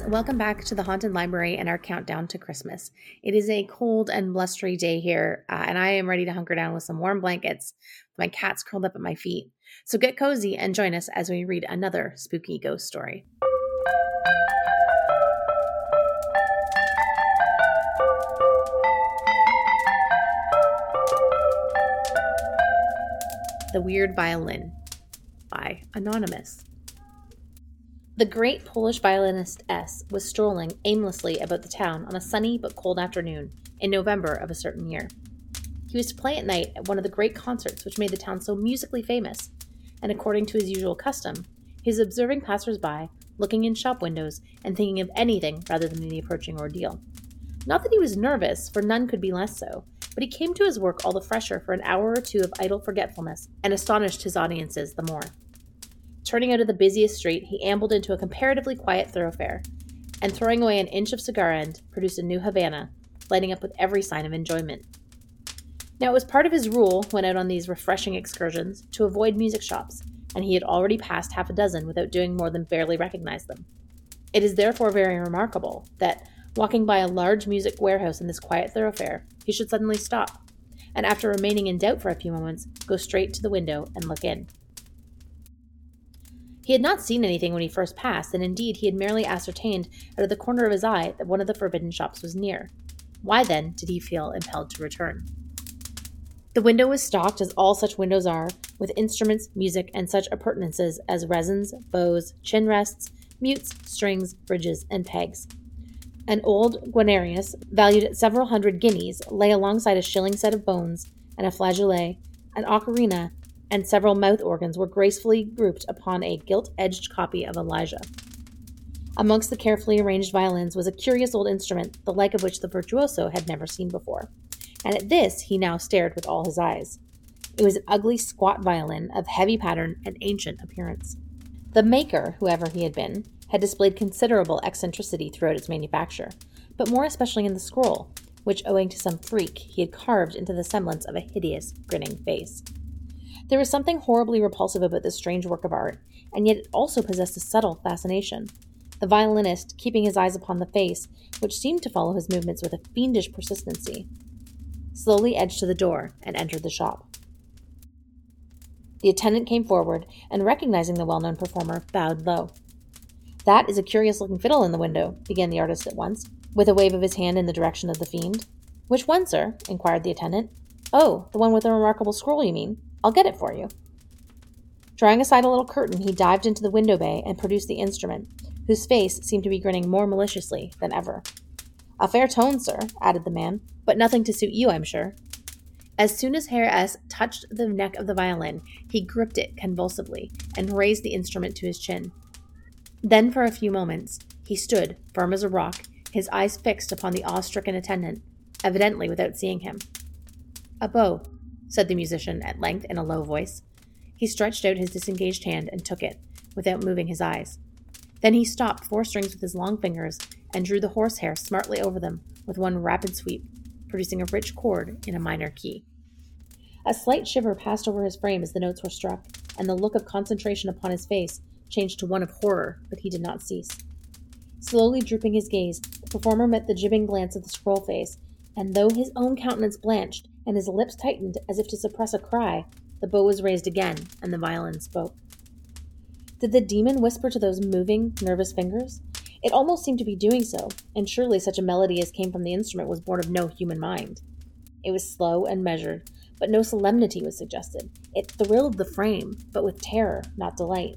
welcome back to the Haunted Library and our countdown to Christmas. It is a cold and blustery day here, uh, and I am ready to hunker down with some warm blankets, my cats curled up at my feet. So get cozy and join us as we read another spooky ghost story. The Weird Violin by Anonymous. The great Polish violinist S was strolling aimlessly about the town on a sunny but cold afternoon in November of a certain year. He was to play at night at one of the great concerts which made the town so musically famous, and according to his usual custom, he was observing passers by, looking in shop windows, and thinking of anything rather than the approaching ordeal. Not that he was nervous, for none could be less so, but he came to his work all the fresher for an hour or two of idle forgetfulness, and astonished his audiences the more. Turning out of the busiest street, he ambled into a comparatively quiet thoroughfare, and throwing away an inch of cigar end, produced a new Havana, lighting up with every sign of enjoyment. Now, it was part of his rule, when out on these refreshing excursions, to avoid music shops, and he had already passed half a dozen without doing more than barely recognize them. It is therefore very remarkable that, walking by a large music warehouse in this quiet thoroughfare, he should suddenly stop, and after remaining in doubt for a few moments, go straight to the window and look in. He had not seen anything when he first passed, and indeed he had merely ascertained out of the corner of his eye that one of the forbidden shops was near. Why then did he feel impelled to return? The window was stocked, as all such windows are, with instruments, music, and such appurtenances as resins, bows, chin rests, mutes, strings, bridges, and pegs. An old Guarnerius, valued at several hundred guineas, lay alongside a shilling set of bones and a flageolet, an ocarina, and several mouth organs were gracefully grouped upon a gilt edged copy of Elijah. Amongst the carefully arranged violins was a curious old instrument, the like of which the virtuoso had never seen before, and at this he now stared with all his eyes. It was an ugly, squat violin of heavy pattern and ancient appearance. The maker, whoever he had been, had displayed considerable eccentricity throughout its manufacture, but more especially in the scroll, which, owing to some freak, he had carved into the semblance of a hideous, grinning face. There was something horribly repulsive about this strange work of art, and yet it also possessed a subtle fascination. The violinist, keeping his eyes upon the face, which seemed to follow his movements with a fiendish persistency, slowly edged to the door and entered the shop. The attendant came forward, and recognizing the well known performer, bowed low. That is a curious looking fiddle in the window, began the artist at once, with a wave of his hand in the direction of the fiend. Which one, sir? inquired the attendant. Oh, the one with the remarkable scroll, you mean? I'll get it for you. Drawing aside a little curtain, he dived into the window bay and produced the instrument, whose face seemed to be grinning more maliciously than ever. A fair tone, sir, added the man, but nothing to suit you, I'm sure. As soon as Herr S. touched the neck of the violin, he gripped it convulsively and raised the instrument to his chin. Then, for a few moments, he stood, firm as a rock, his eyes fixed upon the awe stricken attendant, evidently without seeing him. A bow, said the musician at length in a low voice. He stretched out his disengaged hand and took it, without moving his eyes. Then he stopped four strings with his long fingers and drew the horsehair smartly over them with one rapid sweep, producing a rich chord in a minor key. A slight shiver passed over his frame as the notes were struck, and the look of concentration upon his face changed to one of horror, but he did not cease. Slowly drooping his gaze, the performer met the jibbing glance of the scroll face, and though his own countenance blanched, and his lips tightened as if to suppress a cry, the bow was raised again, and the violin spoke. Did the demon whisper to those moving, nervous fingers? It almost seemed to be doing so, and surely such a melody as came from the instrument was born of no human mind. It was slow and measured, but no solemnity was suggested. It thrilled the frame, but with terror, not delight.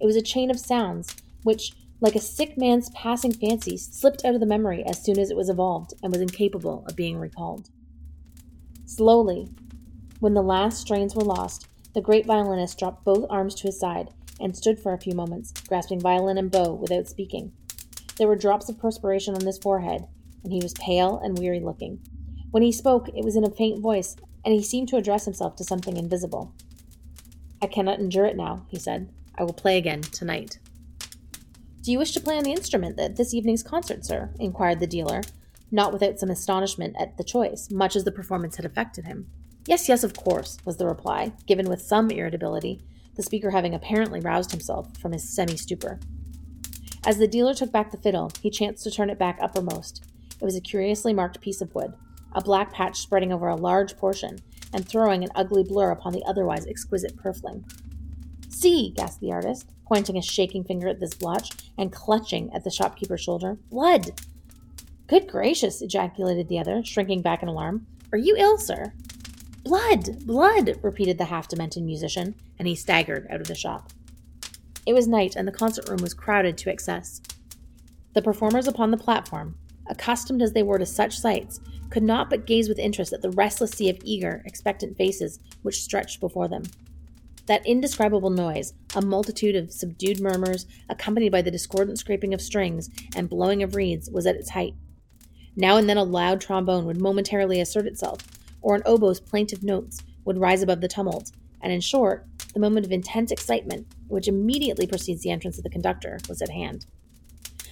It was a chain of sounds, which, like a sick man's passing fancy, slipped out of the memory as soon as it was evolved and was incapable of being recalled. Slowly, when the last strains were lost, the great violinist dropped both arms to his side and stood for a few moments, grasping violin and bow without speaking. There were drops of perspiration on his forehead, and he was pale and weary looking. When he spoke, it was in a faint voice, and he seemed to address himself to something invisible. I cannot endure it now, he said. I will play again tonight. Do you wish to play on the instrument at this evening's concert, sir? inquired the dealer, not without some astonishment at the choice, much as the performance had affected him. Yes, yes, of course, was the reply, given with some irritability, the speaker having apparently roused himself from his semi stupor. As the dealer took back the fiddle, he chanced to turn it back uppermost. It was a curiously marked piece of wood, a black patch spreading over a large portion and throwing an ugly blur upon the otherwise exquisite purfling. See, gasped the artist, pointing a shaking finger at this blotch and clutching at the shopkeeper's shoulder. Blood! Good gracious, ejaculated the other, shrinking back in alarm. Are you ill, sir? Blood! Blood! repeated the half demented musician, and he staggered out of the shop. It was night, and the concert room was crowded to excess. The performers upon the platform, accustomed as they were to such sights, could not but gaze with interest at the restless sea of eager, expectant faces which stretched before them. That indescribable noise, a multitude of subdued murmurs, accompanied by the discordant scraping of strings and blowing of reeds, was at its height. Now and then a loud trombone would momentarily assert itself, or an oboe's plaintive notes would rise above the tumult, and in short, the moment of intense excitement, which immediately precedes the entrance of the conductor, was at hand.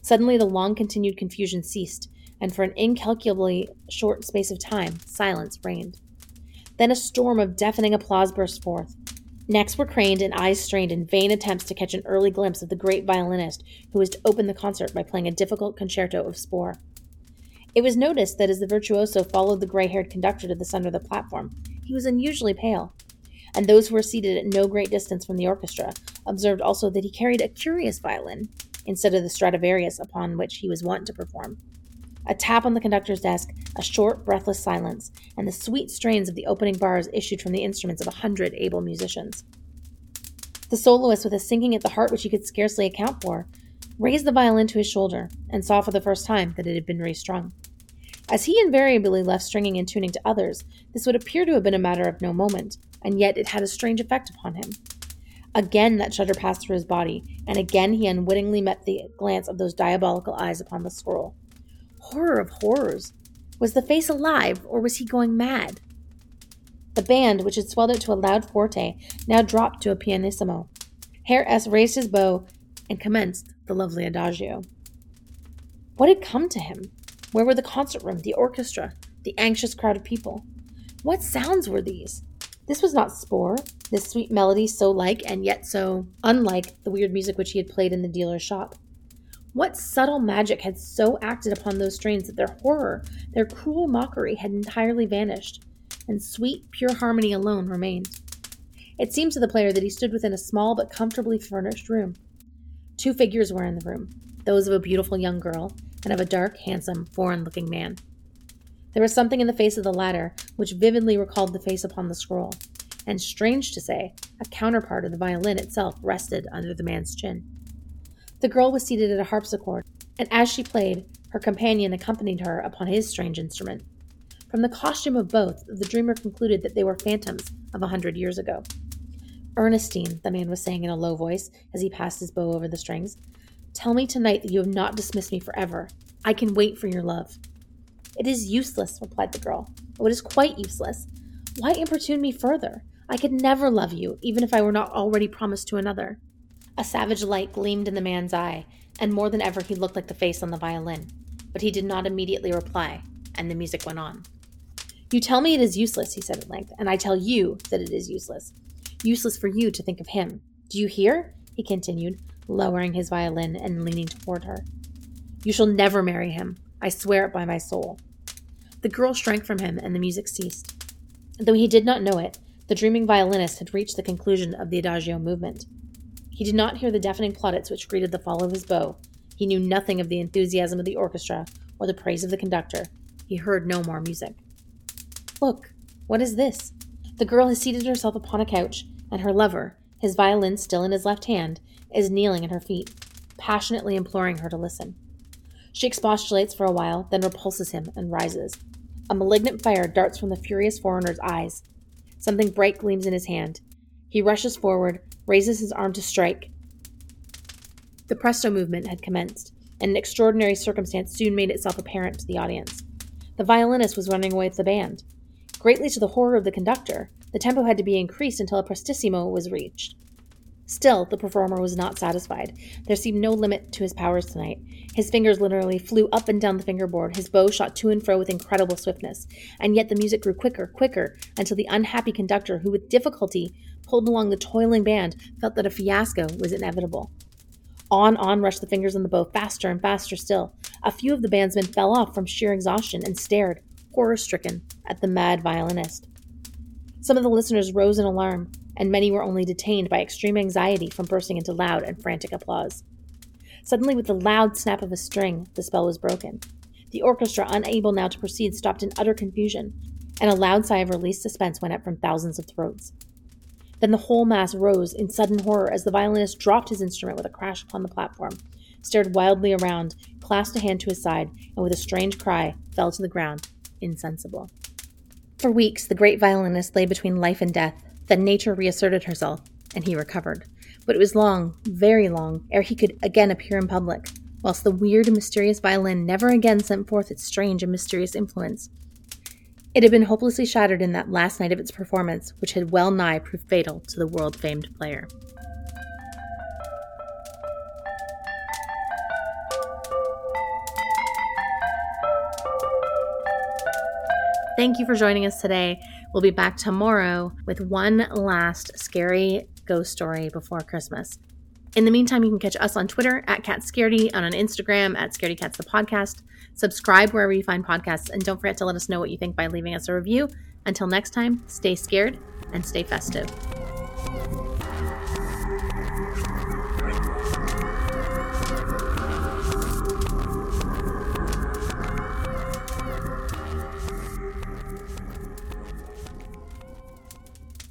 Suddenly, the long continued confusion ceased, and for an incalculably short space of time, silence reigned. Then a storm of deafening applause burst forth. Necks were craned and eyes strained in vain attempts to catch an early glimpse of the great violinist who was to open the concert by playing a difficult concerto of Spohr. It was noticed that as the virtuoso followed the gray haired conductor to the center of the platform, he was unusually pale. And those who were seated at no great distance from the orchestra observed also that he carried a curious violin instead of the Stradivarius upon which he was wont to perform. A tap on the conductor's desk, a short, breathless silence, and the sweet strains of the opening bars issued from the instruments of a hundred able musicians. The soloist, with a sinking at the heart which he could scarcely account for, raised the violin to his shoulder and saw for the first time that it had been restrung. As he invariably left stringing and tuning to others, this would appear to have been a matter of no moment, and yet it had a strange effect upon him. Again that shudder passed through his body, and again he unwittingly met the glance of those diabolical eyes upon the scroll. Horror of horrors! Was the face alive, or was he going mad? The band, which had swelled out to a loud forte, now dropped to a pianissimo. Herr S. raised his bow and commenced the lovely adagio. What had come to him? Where were the concert room, the orchestra, the anxious crowd of people? What sounds were these? This was not Spohr, this sweet melody so like and yet so unlike the weird music which he had played in the dealer's shop. What subtle magic had so acted upon those strains that their horror, their cruel mockery had entirely vanished, and sweet, pure harmony alone remained? It seemed to the player that he stood within a small but comfortably furnished room. Two figures were in the room those of a beautiful young girl and of a dark, handsome, foreign looking man. There was something in the face of the latter which vividly recalled the face upon the scroll, and strange to say, a counterpart of the violin itself rested under the man's chin. The girl was seated at a harpsichord, and as she played, her companion accompanied her upon his strange instrument. From the costume of both, the dreamer concluded that they were phantoms of a hundred years ago. Ernestine, the man was saying in a low voice as he passed his bow over the strings, Tell me tonight that you have not dismissed me forever. I can wait for your love. It is useless, replied the girl. Oh, it is quite useless. Why importune me further? I could never love you, even if I were not already promised to another. A savage light gleamed in the man's eye, and more than ever he looked like the face on the violin. But he did not immediately reply, and the music went on. You tell me it is useless, he said at length, and I tell you that it is useless. Useless for you to think of him. Do you hear? he continued, lowering his violin and leaning toward her. You shall never marry him. I swear it by my soul. The girl shrank from him, and the music ceased. Though he did not know it, the dreaming violinist had reached the conclusion of the adagio movement. He did not hear the deafening plaudits which greeted the fall of his bow. He knew nothing of the enthusiasm of the orchestra or the praise of the conductor. He heard no more music. Look, what is this? The girl has seated herself upon a couch, and her lover, his violin still in his left hand, is kneeling at her feet, passionately imploring her to listen. She expostulates for a while, then repulses him and rises. A malignant fire darts from the furious foreigner's eyes. Something bright gleams in his hand. He rushes forward, raises his arm to strike. The presto movement had commenced, and an extraordinary circumstance soon made itself apparent to the audience. The violinist was running away with the band. Greatly to the horror of the conductor, the tempo had to be increased until a prestissimo was reached. Still, the performer was not satisfied. There seemed no limit to his powers tonight. His fingers literally flew up and down the fingerboard, his bow shot to and fro with incredible swiftness, and yet the music grew quicker, quicker, until the unhappy conductor, who with difficulty pulled along the toiling band, felt that a fiasco was inevitable. On, on rushed the fingers on the bow, faster and faster still. A few of the bandsmen fell off from sheer exhaustion and stared, horror stricken, at the mad violinist. Some of the listeners rose in alarm, and many were only detained by extreme anxiety from bursting into loud and frantic applause. Suddenly, with the loud snap of a string, the spell was broken. The orchestra, unable now to proceed, stopped in utter confusion, and a loud sigh of released suspense went up from thousands of throats. Then the whole mass rose in sudden horror as the violinist dropped his instrument with a crash upon the platform, stared wildly around, clasped a hand to his side, and with a strange cry fell to the ground, insensible. For weeks, the great violinist lay between life and death. Then nature reasserted herself, and he recovered. But it was long, very long, ere he could again appear in public, whilst the weird and mysterious violin never again sent forth its strange and mysterious influence, it had been hopelessly shattered in that last night of its performance, which had well nigh proved fatal to the world famed player. Thank you for joining us today. We'll be back tomorrow with one last scary ghost story before Christmas. In the meantime, you can catch us on Twitter at Cat Scaredy and on Instagram at Scaredy Cats the Podcast. Subscribe wherever you find podcasts, and don't forget to let us know what you think by leaving us a review. Until next time, stay scared and stay festive.